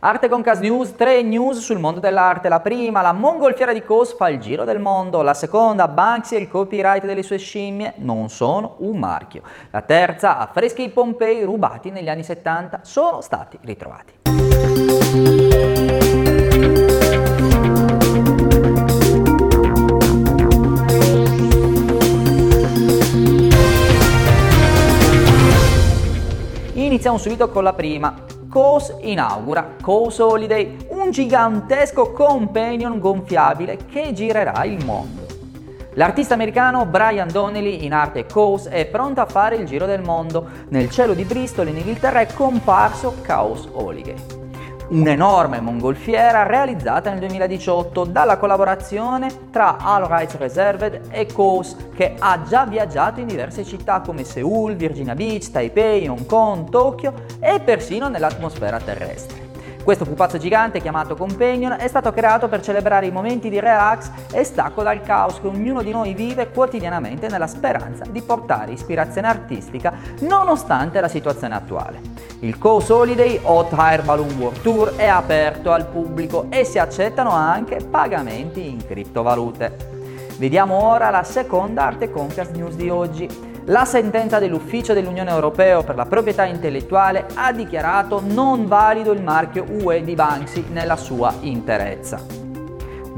Arte con Cas News, tre news sul mondo dell'arte. La prima, la mongolfiera di Cos fa il giro del mondo. La seconda, Banksy e il copyright delle sue scimmie non sono un marchio. La terza, affreschi Pompei rubati negli anni 70 sono stati ritrovati. Iniziamo subito con la prima. Coase inaugura Coase Holiday, un gigantesco companion gonfiabile che girerà il mondo. L'artista americano Brian Donnelly, in arte Coase, è pronto a fare il giro del mondo. Nel cielo di Bristol, in Inghilterra, è comparso Chaos Holiday un'enorme mongolfiera realizzata nel 2018 dalla collaborazione tra All Rights Reserved e Coase che ha già viaggiato in diverse città come Seoul, Virginia Beach, Taipei, Hong Kong, Tokyo e persino nell'atmosfera terrestre. Questo pupazzo gigante chiamato Companion è stato creato per celebrare i momenti di relax e stacco dal caos che ognuno di noi vive quotidianamente nella speranza di portare ispirazione artistica nonostante la situazione attuale. Il Coast Holiday Hot Air Balloon World Tour è aperto al pubblico e si accettano anche pagamenti in criptovalute. Vediamo ora la seconda Arte Concast News di oggi. La sentenza dell'Ufficio dell'Unione Europea per la proprietà intellettuale ha dichiarato non valido il marchio UE di Banksy nella sua interezza.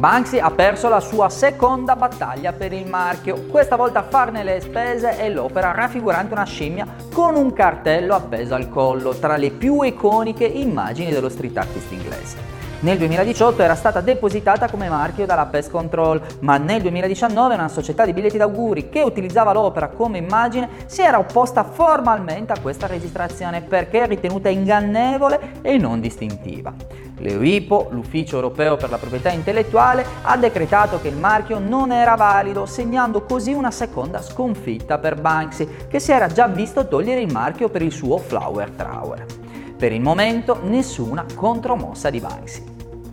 Banksy ha perso la sua seconda battaglia per il marchio, questa volta a farne le spese è l'opera raffigurante una scimmia con un cartello appeso al collo, tra le più iconiche immagini dello street artist inglese. Nel 2018 era stata depositata come marchio dalla Pest Control, ma nel 2019 una società di biglietti d'auguri che utilizzava l'opera come immagine si era opposta formalmente a questa registrazione perché ritenuta ingannevole e non distintiva. L'EUIPO, l'Ufficio Europeo per la Proprietà Intellettuale, ha decretato che il marchio non era valido, segnando così una seconda sconfitta per Banksy, che si era già visto togliere il marchio per il suo Flower Tower. Per il momento nessuna contromossa di Banksy.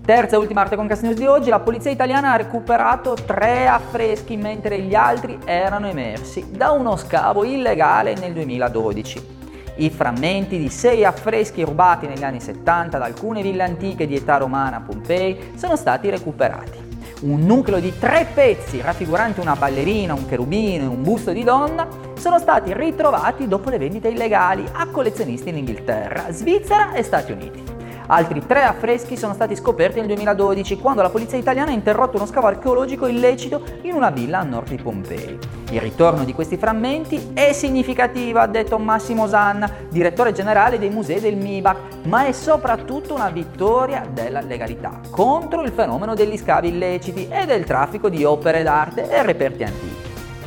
Terza e ultima arte con Cast News di oggi, la polizia italiana ha recuperato tre affreschi mentre gli altri erano emersi da uno scavo illegale nel 2012. I frammenti di sei affreschi rubati negli anni 70 da alcune ville antiche di età romana a Pompei sono stati recuperati un nucleo di tre pezzi raffiguranti una ballerina, un cherubino e un busto di donna sono stati ritrovati dopo le vendite illegali a collezionisti in Inghilterra, Svizzera e Stati Uniti. Altri tre affreschi sono stati scoperti nel 2012 quando la polizia italiana ha interrotto uno scavo archeologico illecito in una villa a nord di Pompei. Il ritorno di questi frammenti è significativo, ha detto Massimo Sanna, direttore generale dei musei del MIBAC, ma è soprattutto una vittoria della legalità contro il fenomeno degli scavi illeciti e del traffico di opere d'arte e reperti antichi.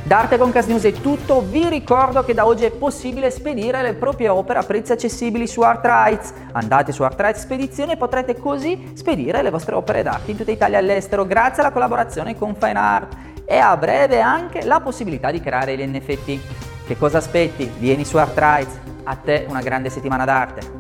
D'Arte con Cast News è tutto, vi ricordo che da oggi è possibile spedire le proprie opere a prezzi accessibili su ArtRights. Andate su ArtRights Spedizione e potrete così spedire le vostre opere d'arte in tutta Italia e all'estero grazie alla collaborazione con Fine Art e a breve anche la possibilità di creare gli NFT. Che cosa aspetti? Vieni su ArtRights, a te una grande settimana d'arte.